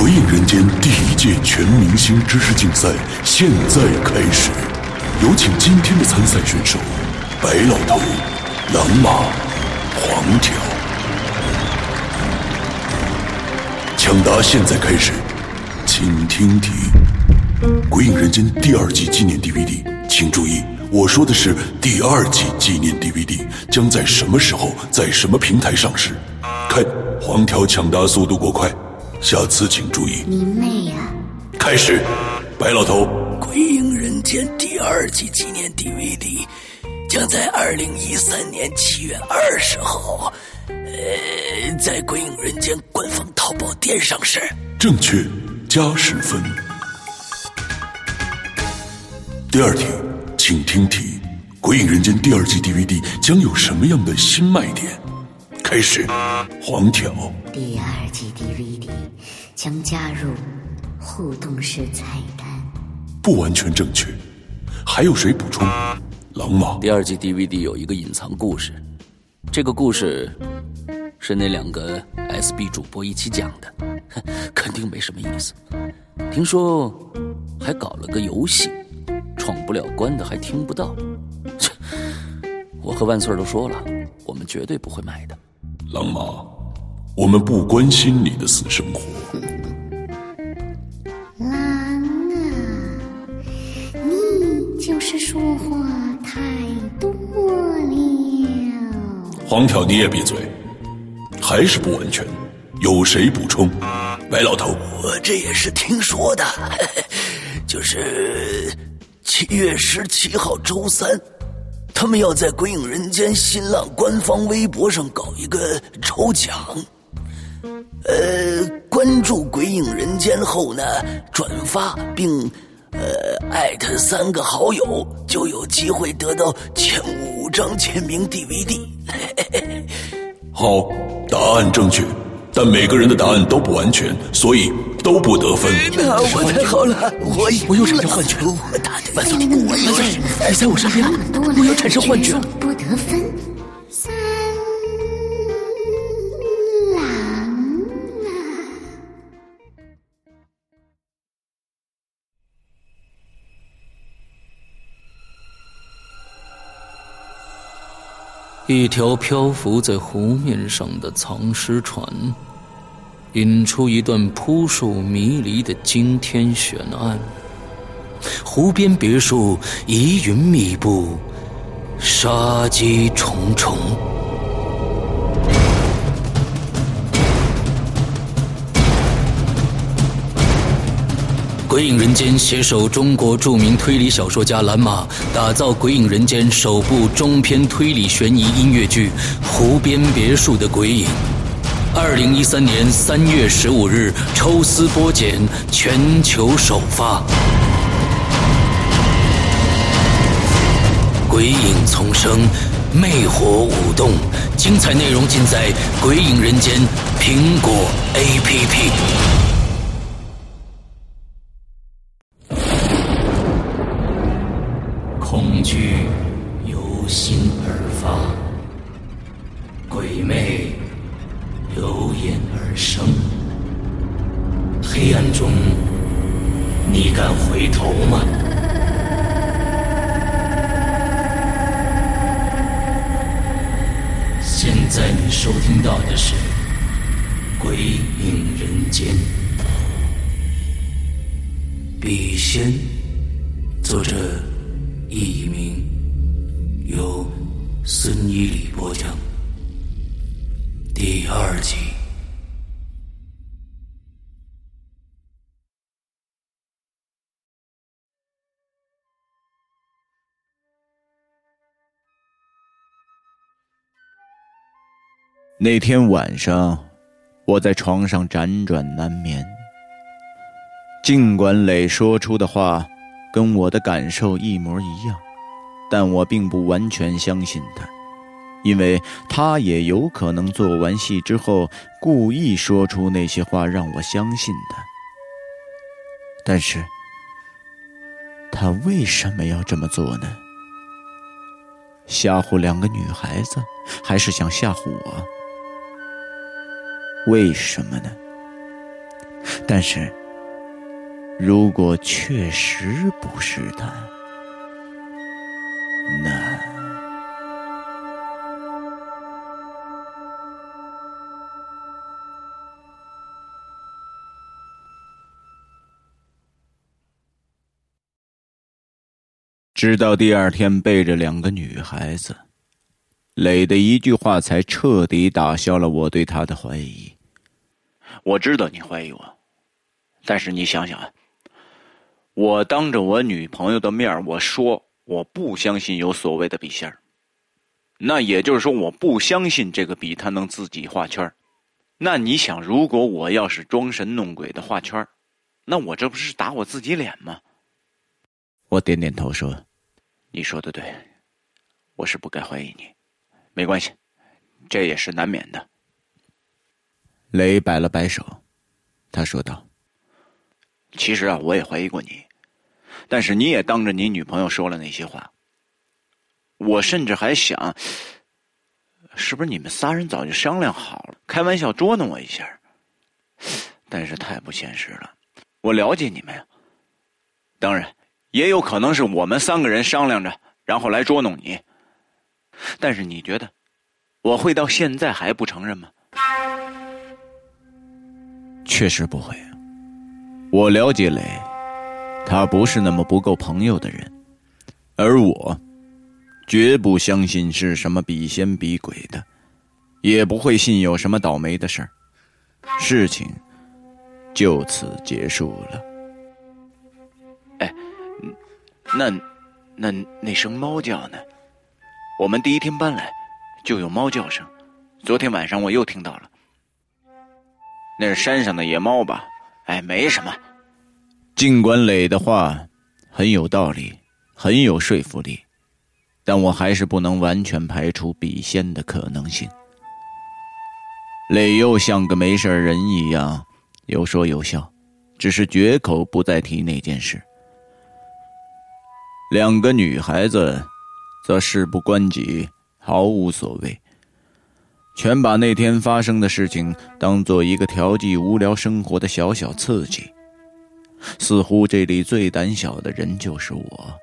鬼影人间第一届全明星知识竞赛现在开始，有请今天的参赛选手：白老头、狼马、黄条。抢答现在开始，请听题：《鬼影人间》第二季纪念 DVD，请注意，我说的是第二季纪念 DVD 将在什么时候在什么平台上市？看黄条抢答速度过快，下次请注意。你妹呀！开始，白老头，《鬼影人间》第二季纪念 DVD 将在二零一三年七月二十号，呃，在《鬼影人间》官方淘宝店上市。正确，加十分。第二题，请听题：《鬼影人间》第二季 DVD 将有什么样的新卖点？开始，黄条，第二季 DVD 将加入互动式菜单。不完全正确，还有谁补充？狼马，第二季 DVD 有一个隐藏故事，这个故事是那两个 SB 主播一起讲的，哼 肯定没什么意思。听说还搞了个游戏，闯不了关的还听不到。切 我和万岁儿都说了，我们绝对不会买的。狼马，我们不关心你的私生活。狼啊，你就是说话太多了。黄条，你也闭嘴，还是不完全。有谁补充？白老头，我这也是听说的，就是七月十七号周三，他们要在《鬼影人间》新浪官方微博上搞一个抽奖。呃，关注《鬼影人间》后呢，转发并呃艾特三个好友，就有机会得到前五张签名 DVD。好，答案正确，但每个人的答案都不完全，所以都不得分。那，我太好了，我我又产生幻觉我打的万岁，万岁，你在我身边，我又产生幻觉。不得分。一条漂浮在湖面上的藏尸船，引出一段扑朔迷离的惊天悬案。湖边别墅疑云密布，杀机重重。《鬼影人间》携手中国著名推理小说家蓝马，打造《鬼影人间》首部中篇推理悬疑音乐剧《湖边别墅的鬼影》。二零一三年三月十五日抽丝剥茧，全球首发。鬼影丛生，魅火舞动，精彩内容尽在《鬼影人间》苹果 APP。惧由心而发，鬼魅由眼而生。黑暗中，你敢回头吗？现在你收听到的是《鬼影人间》，笔仙，作者一名，由孙一礼播讲。第二集。那天晚上，我在床上辗转难眠。尽管磊说出的话跟我的感受一模一样，但我并不完全相信他，因为他也有可能做完戏之后故意说出那些话让我相信的。但是，他为什么要这么做呢？吓唬两个女孩子，还是想吓唬我？为什么呢？但是，如果确实不是他，那……直到第二天背着两个女孩子，磊的一句话才彻底打消了我对他的怀疑。我知道你怀疑我，但是你想想啊，我当着我女朋友的面我说我不相信有所谓的笔仙那也就是说我不相信这个笔它能自己画圈那你想，如果我要是装神弄鬼的画圈那我这不是打我自己脸吗？我点点头说。你说的对，我是不该怀疑你，没关系，这也是难免的。雷摆了摆手，他说道：“其实啊，我也怀疑过你，但是你也当着你女朋友说了那些话。我甚至还想，是不是你们仨人早就商量好了，开玩笑捉弄我一下？但是太不现实了，我了解你们呀，当然。”也有可能是我们三个人商量着，然后来捉弄你。但是你觉得我会到现在还不承认吗？确实不会。我了解磊，他不是那么不够朋友的人，而我绝不相信是什么比仙比鬼的，也不会信有什么倒霉的事儿。事情就此结束了。哎。那，那那声猫叫呢？我们第一天搬来，就有猫叫声。昨天晚上我又听到了。那是山上的野猫吧？哎，没什么。尽管磊的话很有道理，很有说服力，但我还是不能完全排除笔仙的可能性。磊又像个没事人一样，有说有笑，只是绝口不再提那件事。两个女孩子，则事不关己，毫无所谓，全把那天发生的事情当做一个调剂无聊生活的小小刺激。似乎这里最胆小的人就是我，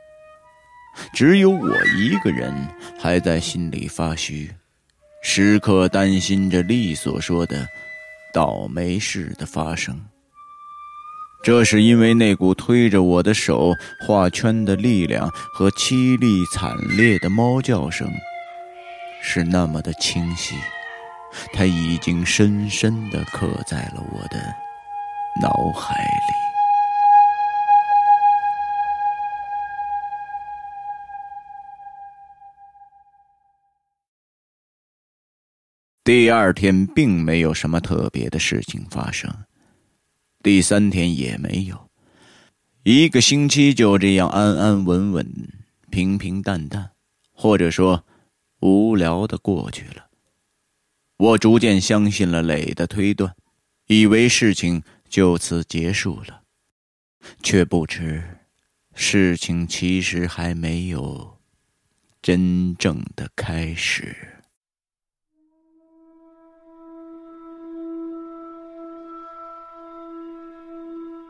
只有我一个人还在心里发虚，时刻担心着丽所说的倒霉事的发生。这是因为那股推着我的手画圈的力量和凄厉惨烈的猫叫声，是那么的清晰，它已经深深的刻在了我的脑海里。第二天并没有什么特别的事情发生。第三天也没有，一个星期就这样安安稳稳、平平淡淡，或者说无聊的过去了。我逐渐相信了磊的推断，以为事情就此结束了，却不知事情其实还没有真正的开始。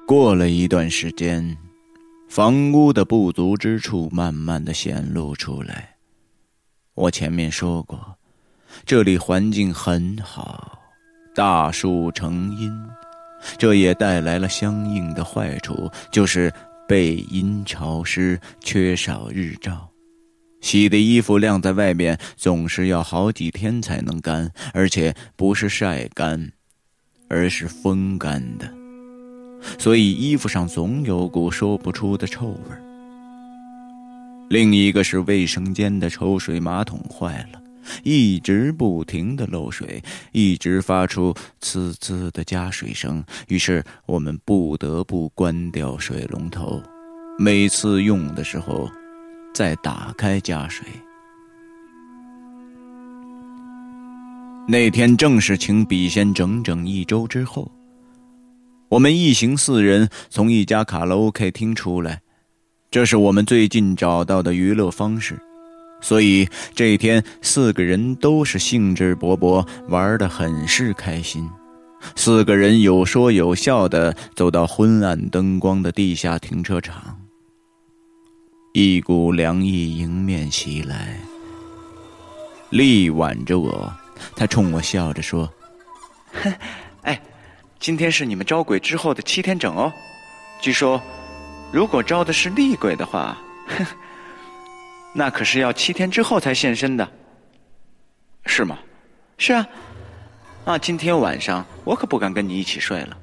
过了一段时间，房屋的不足之处慢慢的显露出来。我前面说过，这里环境很好，大树成荫，这也带来了相应的坏处，就是背阴潮湿，缺少日照，洗的衣服晾在外面总是要好几天才能干，而且不是晒干，而是风干的。所以衣服上总有股说不出的臭味另一个是卫生间的抽水马桶坏了，一直不停的漏水，一直发出呲呲的加水声。于是我们不得不关掉水龙头，每次用的时候再打开加水。那天正是请笔仙整整一周之后。我们一行四人从一家卡拉 OK 厅出来，这是我们最近找到的娱乐方式，所以这天四个人都是兴致勃勃，玩得很是开心。四个人有说有笑的走到昏暗灯光的地下停车场，一股凉意迎面袭来。力挽着我，他冲我笑着说：“ 哎，今天是你们招鬼之后的七天整哦。据说，如果招的是厉鬼的话，哼 那可是要七天之后才现身的，是吗？是啊。啊，今天晚上我可不敢跟你一起睡了。”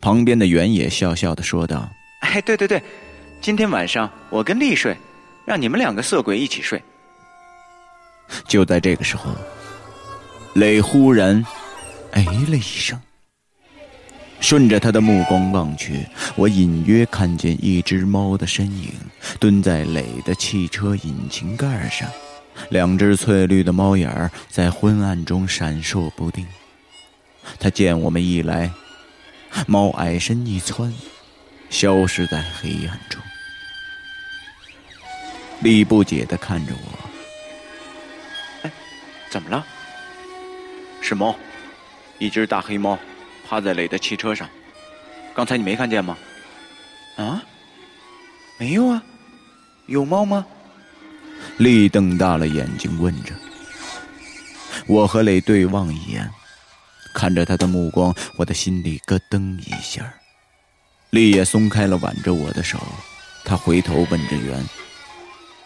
旁边的原野笑笑的说道：“哎，对对对，今天晚上我跟丽睡，让你们两个色鬼一起睡。”就在这个时候，磊忽然哎了一声。顺着他的目光望去，我隐约看见一只猫的身影蹲在磊的汽车引擎盖上，两只翠绿的猫眼儿在昏暗中闪烁不定。他见我们一来，猫矮身一窜，消失在黑暗中。李不解的看着我。怎么了？是猫，一只大黑猫，趴在磊的汽车上。刚才你没看见吗？啊？没有啊？有猫吗？丽瞪大了眼睛问着。我和磊对望一眼，看着他的目光，我的心里咯噔一下。丽也松开了挽着我的手，他回头问着圆：“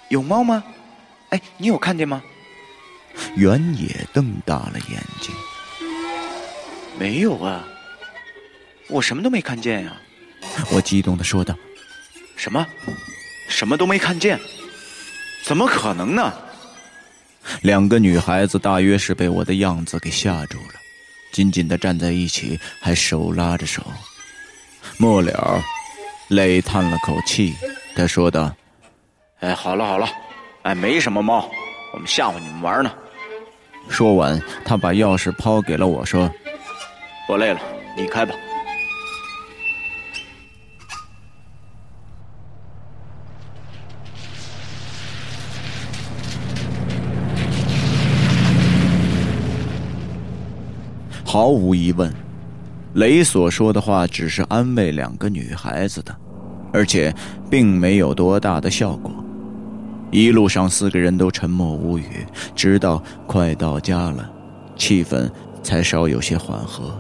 有猫吗？哎，你有看见吗？”圆也瞪大了眼睛，没有啊，我什么都没看见呀！我激动的说道：“什么？什么都没看见？怎么可能呢？”两个女孩子大约是被我的样子给吓住了，紧紧的站在一起，还手拉着手。末了，泪叹了口气，他说道：“哎，好了好了，哎，没什么猫，我们吓唬你们玩呢。”说完，他把钥匙抛给了我，说：“我累了，你开吧。”毫无疑问，雷所说的话只是安慰两个女孩子的，而且并没有多大的效果。一路上，四个人都沉默无语，直到快到家了，气氛才稍有些缓和。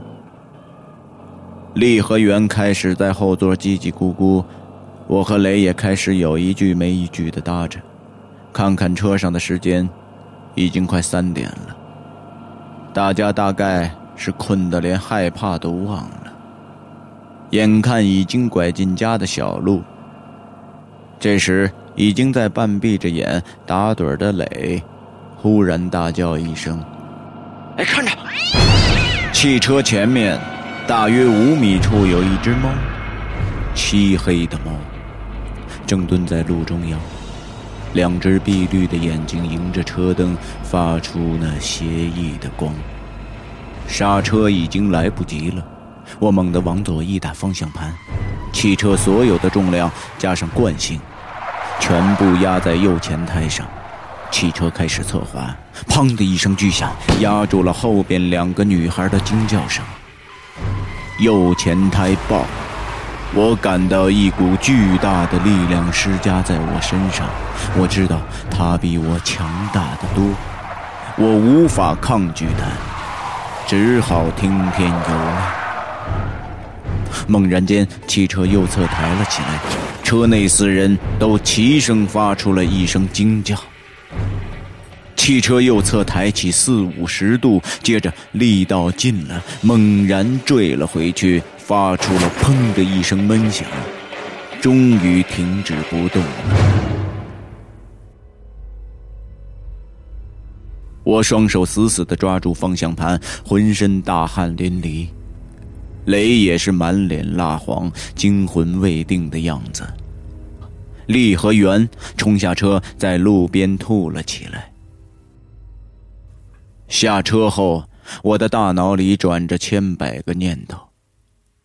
丽和元开始在后座叽叽咕咕，我和雷也开始有一句没一句的搭着。看看车上的时间，已经快三点了。大家大概是困得连害怕都忘了。眼看已经拐进家的小路，这时。已经在半闭着眼打盹的磊，忽然大叫一声：“哎，看着！”汽车前面大约五米处有一只猫，漆黑的猫，正蹲在路中央，两只碧绿的眼睛迎着车灯发出那邪异的光。刹车已经来不及了，我猛地往左一打方向盘，汽车所有的重量加上惯性。全部压在右前胎上，汽车开始侧滑，砰的一声巨响，压住了后边两个女孩的惊叫声。右前胎爆，我感到一股巨大的力量施加在我身上，我知道它比我强大的多，我无法抗拒它，只好听天由命。猛然间，汽车右侧抬了起来，车内四人都齐声发出了一声惊叫。汽车右侧抬起四五十度，接着力道尽了，猛然坠了回去，发出了“砰”的一声闷响，终于停止不动了。我双手死死地抓住方向盘，浑身大汗淋漓。雷也是满脸蜡黄、惊魂未定的样子。丽和元冲下车，在路边吐了起来。下车后，我的大脑里转着千百个念头，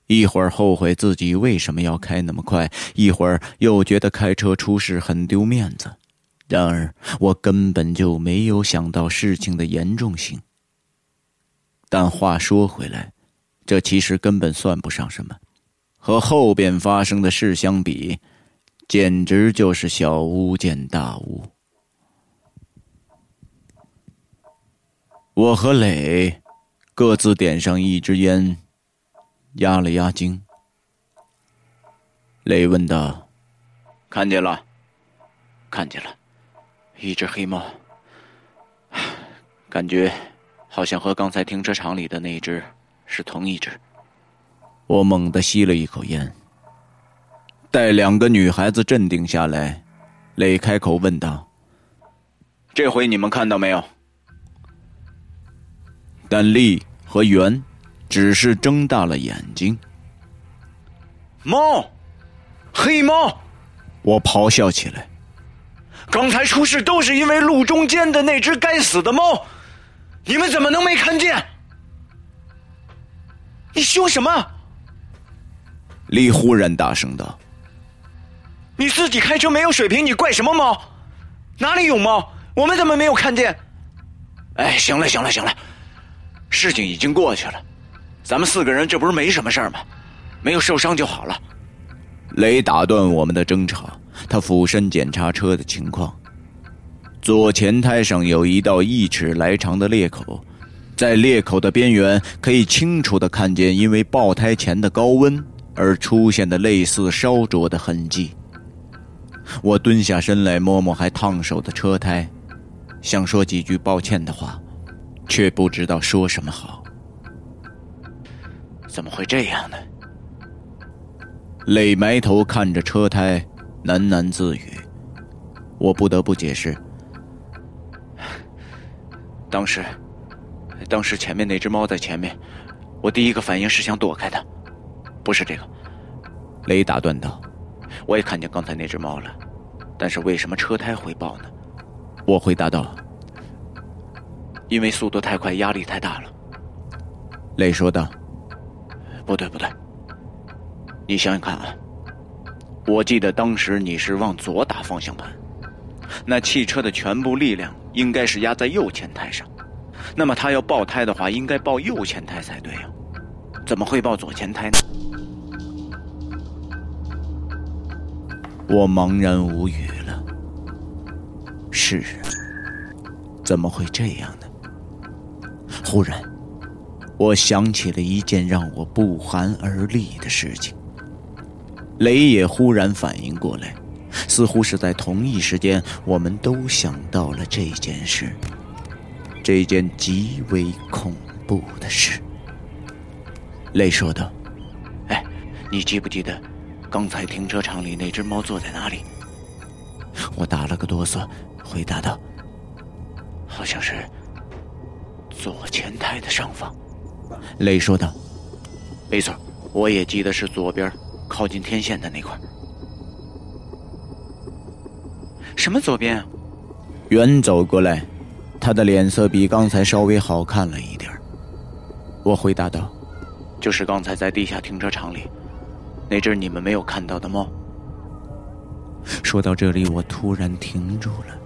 一会儿后悔自己为什么要开那么快，一会儿又觉得开车出事很丢面子。然而，我根本就没有想到事情的严重性。但话说回来。这其实根本算不上什么，和后边发生的事相比，简直就是小巫见大巫。我和磊各自点上一支烟，压了压惊。磊问道：“看见了？看见了，一只黑猫，感觉好像和刚才停车场里的那只是同一只。”我猛地吸了一口烟，待两个女孩子镇定下来，磊开口问道：“这回你们看到没有？”但丽和圆只是睁大了眼睛。猫，黑猫！我咆哮起来。刚才出事都是因为路中间的那只该死的猫，你们怎么能没看见？你凶什么？李忽然大声道：“你自己开车没有水平，你怪什么猫？哪里有猫？我们怎么没有看见？”哎，行了，行了，行了。事情已经过去了，咱们四个人这不是没什么事儿吗？没有受伤就好了。雷打断我们的争吵，他俯身检查车的情况。左前胎上有一道一尺来长的裂口，在裂口的边缘可以清楚的看见因为爆胎前的高温而出现的类似烧灼的痕迹。我蹲下身来摸摸还烫手的车胎，想说几句抱歉的话。却不知道说什么好。怎么会这样呢？磊埋头看着车胎，喃喃自语。我不得不解释。当时，当时前面那只猫在前面，我第一个反应是想躲开它，不是这个。雷打断道：“我也看见刚才那只猫了，但是为什么车胎会爆呢？”我回答道。因为速度太快，压力太大了。磊说道：“不对，不对，你想想看啊，我记得当时你是往左打方向盘，那汽车的全部力量应该是压在右前胎上，那么它要爆胎的话，应该爆右前胎才对呀，怎么会爆左前胎呢？”我茫然无语了。是啊，怎么会这样呢？忽然，我想起了一件让我不寒而栗的事情。雷也忽然反应过来，似乎是在同一时间，我们都想到了这件事，这件极为恐怖的事。雷说道：“哎，你记不记得，刚才停车场里那只猫坐在哪里？”我打了个哆嗦，回答道：“好像是。”左前胎的上方，雷说道：“没错，我也记得是左边，靠近天线的那块。什么左边？”远走过来，他的脸色比刚才稍微好看了一点。我回答道：“就是刚才在地下停车场里，那只你们没有看到的猫。”说到这里，我突然停住了。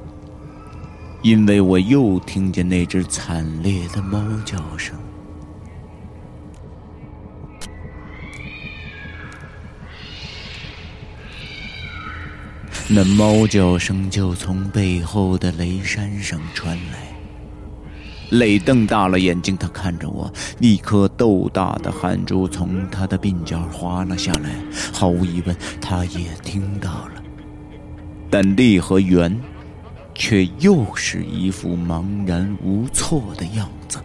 因为我又听见那只惨烈的猫叫声，那猫叫声就从背后的雷山上传来。磊瞪大了眼睛，他看着我，一颗豆大的汗珠从他的鬓角滑了下来。毫无疑问，他也听到了。但力和圆。却又是一副茫然无措的样子。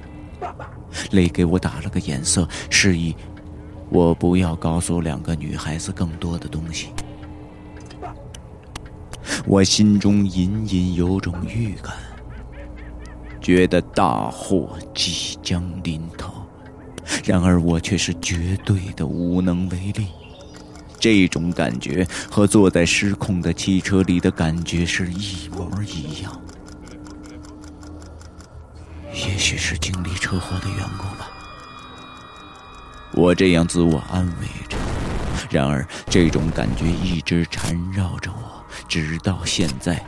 雷给我打了个眼色，示意我不要告诉两个女孩子更多的东西。我心中隐隐有种预感，觉得大祸即将临头，然而我却是绝对的无能为力。这种感觉和坐在失控的汽车里的感觉是一模一样。也许是经历车祸的缘故吧，我这样自我安慰着。然而，这种感觉一直缠绕着我，直到现在。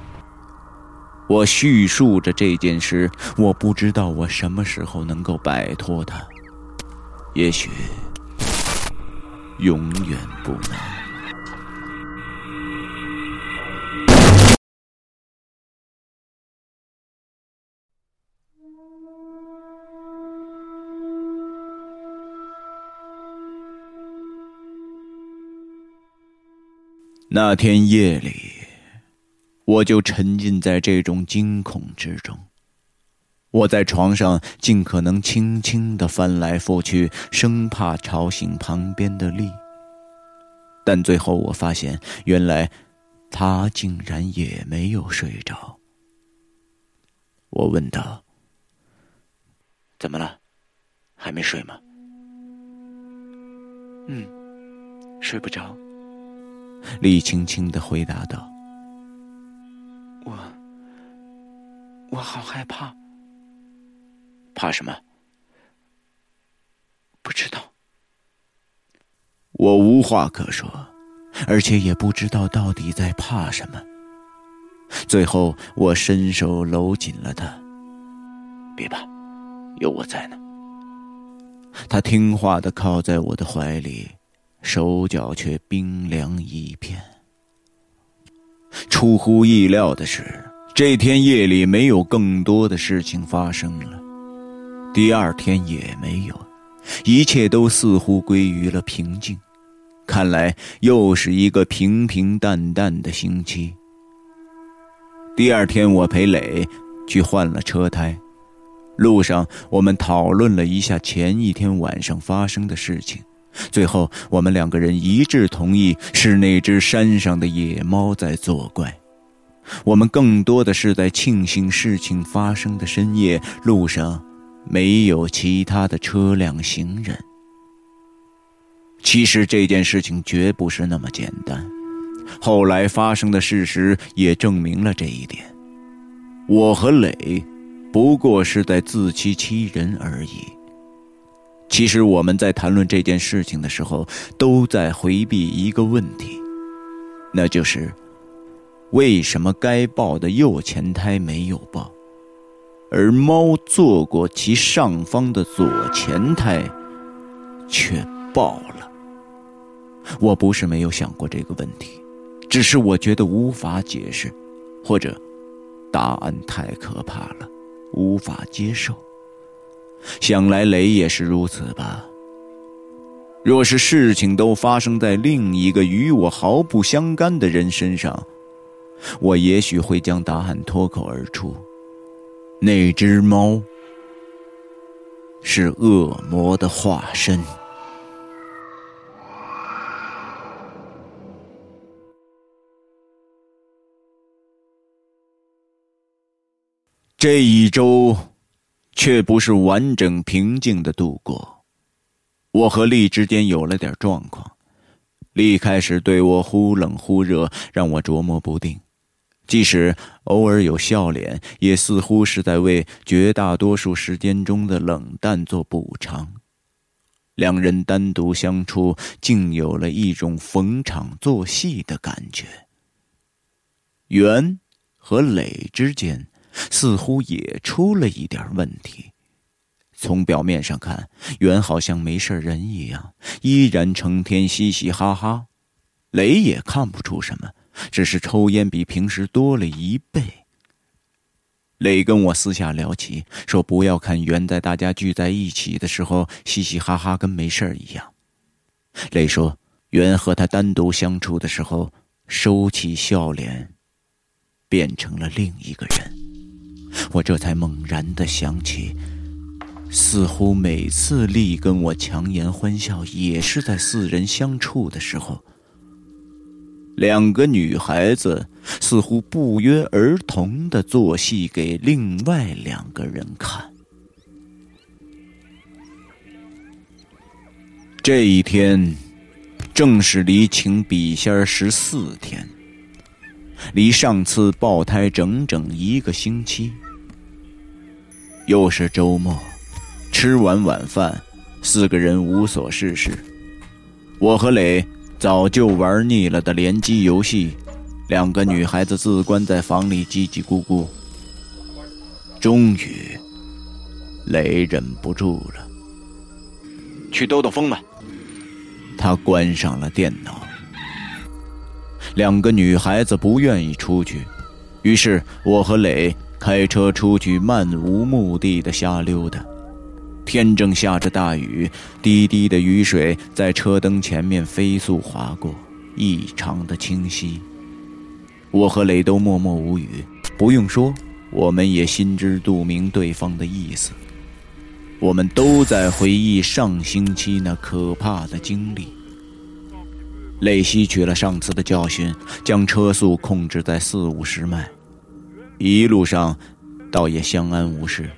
我叙述着这件事，我不知道我什么时候能够摆脱它。也许永远不能。那天夜里，我就沉浸在这种惊恐之中。我在床上尽可能轻轻地翻来覆去，生怕吵醒旁边的丽。但最后我发现，原来他竟然也没有睡着。我问道：“怎么了？还没睡吗？”“嗯，睡不着。”丽轻轻的回答道：“我，我好害怕。怕什么？不知道。我无话可说，而且也不知道到底在怕什么。最后，我伸手搂紧了他。别怕，有我在呢。他听话的靠在我的怀里。”手脚却冰凉一片。出乎意料的是，这天夜里没有更多的事情发生了，第二天也没有，一切都似乎归于了平静。看来又是一个平平淡淡的星期。第二天，我陪磊去换了车胎，路上我们讨论了一下前一天晚上发生的事情。最后，我们两个人一致同意是那只山上的野猫在作怪。我们更多的是在庆幸事情发生的深夜，路上没有其他的车辆行人。其实这件事情绝不是那么简单，后来发生的事实也证明了这一点。我和磊，不过是在自欺欺人而已。其实我们在谈论这件事情的时候，都在回避一个问题，那就是：为什么该抱的右前胎没有抱，而猫坐过其上方的左前胎却抱了？我不是没有想过这个问题，只是我觉得无法解释，或者答案太可怕了，无法接受。想来雷也是如此吧。若是事情都发生在另一个与我毫不相干的人身上，我也许会将答案脱口而出：那只猫是恶魔的化身。这一周。却不是完整平静的度过。我和丽之间有了点状况，丽开始对我忽冷忽热，让我琢磨不定。即使偶尔有笑脸，也似乎是在为绝大多数时间中的冷淡做补偿。两人单独相处，竟有了一种逢场作戏的感觉。袁和磊之间。似乎也出了一点问题。从表面上看，袁好像没事人一样，依然成天嘻嘻哈哈。雷也看不出什么，只是抽烟比平时多了一倍。雷跟我私下聊起，说不要看袁在大家聚在一起的时候嘻嘻哈哈，跟没事一样。雷说，袁和他单独相处的时候，收起笑脸，变成了另一个人。我这才猛然的想起，似乎每次丽跟我强颜欢笑，也是在四人相处的时候。两个女孩子似乎不约而同的做戏给另外两个人看。这一天，正是离情笔仙十四天，离上次爆胎整整一个星期。又是周末，吃完晚饭，四个人无所事事。我和磊早就玩腻了的联机游戏，两个女孩子自关在房里叽叽咕咕。终于，磊忍不住了：“去兜兜风吧。他关上了电脑。两个女孩子不愿意出去，于是我和磊开车出去，漫无目的的瞎溜达。天正下着大雨，滴滴的雨水在车灯前面飞速划过，异常的清晰。我和磊都默默无语。不用说，我们也心知肚明对方的意思。我们都在回忆上星期那可怕的经历。磊吸取了上次的教训，将车速控制在四五十迈，一路上倒也相安无事。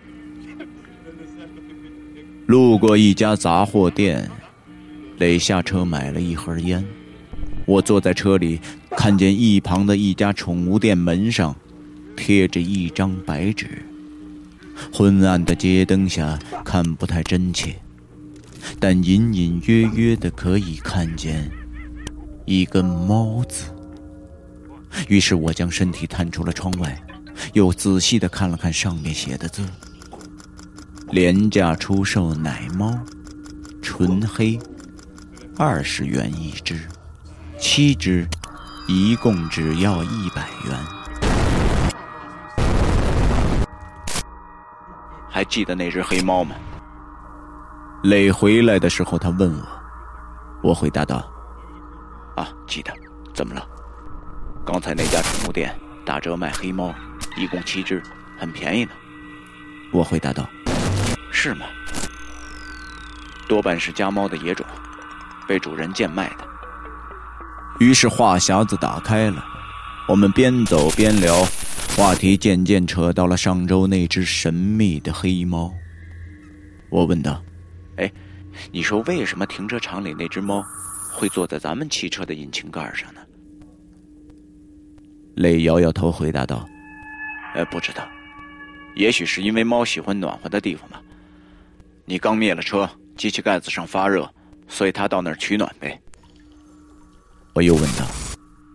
路过一家杂货店，磊下车买了一盒烟。我坐在车里，看见一旁的一家宠物店门上贴着一张白纸，昏暗的街灯下看不太真切，但隐隐约约的可以看见。一个猫字，于是我将身体探出了窗外，又仔细的看了看上面写的字：“廉价出售奶猫，纯黑，二十元一只，七只，一共只要一百元。”还记得那只黑猫吗？磊回来的时候，他问我，我回答道。啊，记得，怎么了？刚才那家宠物店打折卖黑猫，一共七只，很便宜呢。我回答道：“是吗？多半是家猫的野种，被主人贱卖的。”于是话匣子打开了，我们边走边聊，话题渐渐扯到了上周那只神秘的黑猫。我问道：“哎，你说为什么停车场里那只猫？”会坐在咱们汽车的引擎盖上呢？磊摇摇头，回答道：“呃，不知道，也许是因为猫喜欢暖和的地方吧。你刚灭了车，机器盖子上发热，所以它到那儿取暖呗。”我又问道：“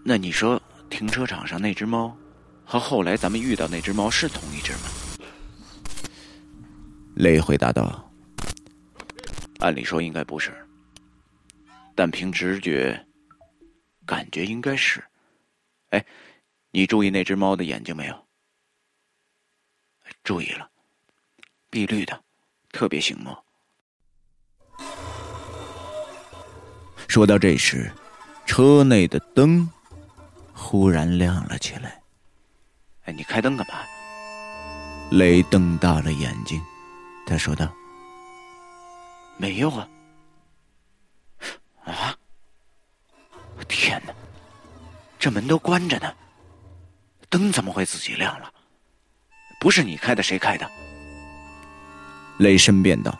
那你说停车场上那只猫，和后来咱们遇到那只猫是同一只吗？”磊回答道：“按理说应该不是。”但凭直觉，感觉应该是。哎，你注意那只猫的眼睛没有？注意了，碧绿的，特别醒目。说到这时，车内的灯忽然亮了起来。哎，你开灯干嘛？雷瞪大了眼睛，他说道：“没有啊。”啊！天哪，这门都关着呢，灯怎么会自己亮了？不是你开的，谁开的？雷申辩道：“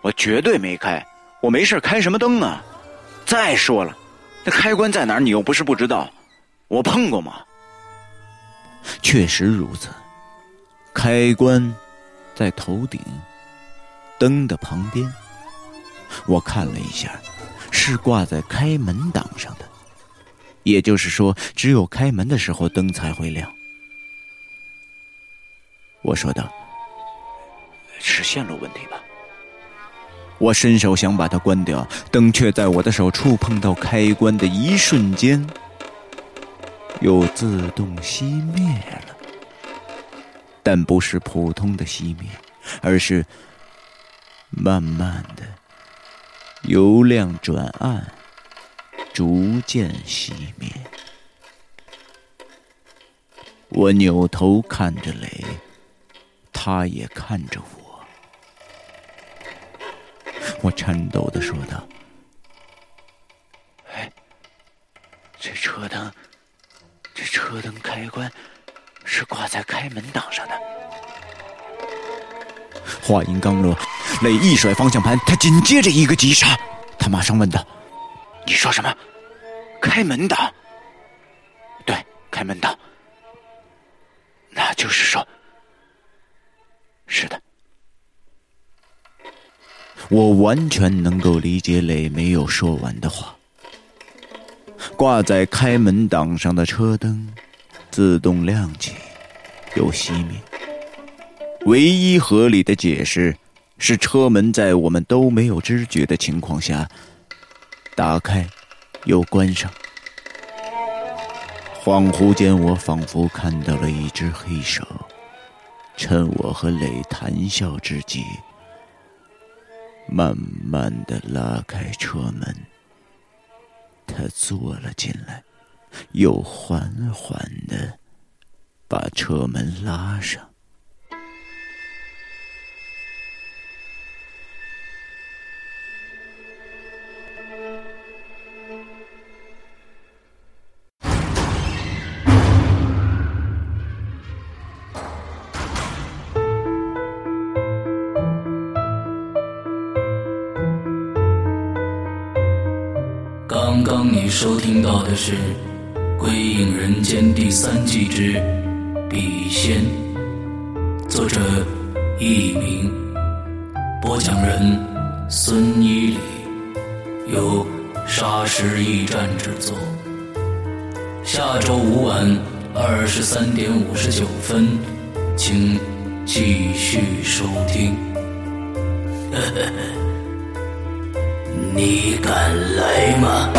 我绝对没开，我没事开什么灯啊？再说了，那开关在哪儿？你又不是不知道，我碰过吗？”确实如此，开关在头顶，灯的旁边。我看了一下。是挂在开门档上的，也就是说，只有开门的时候灯才会亮。我说道：“是线路问题吧？”我伸手想把它关掉，灯却在我的手触碰到开关的一瞬间，又自动熄灭了。但不是普通的熄灭，而是慢慢的。由亮转暗，逐渐熄灭。我扭头看着雷，他也看着我。我颤抖的说道：“哎，这车灯，这车灯开关是挂在开门档上的。”话音刚落。磊一甩方向盘，他紧接着一个急刹，他马上问道：“你说什么？开门档？对，开门档。那就是说，是的，我完全能够理解磊没有说完的话。挂在开门档上的车灯自动亮起，又熄灭。唯一合理的解释。”是车门在我们都没有知觉的情况下打开又关上。恍惚间，我仿佛看到了一只黑手，趁我和磊谈笑之际，慢慢的拉开车门。他坐了进来，又缓缓的把车门拉上。收听到的是《归隐人间》第三季之《笔仙》，作者佚名，播讲人孙一礼，由沙石驿站制作。下周五晚二十三点五十九分，请继续收听。你敢来吗？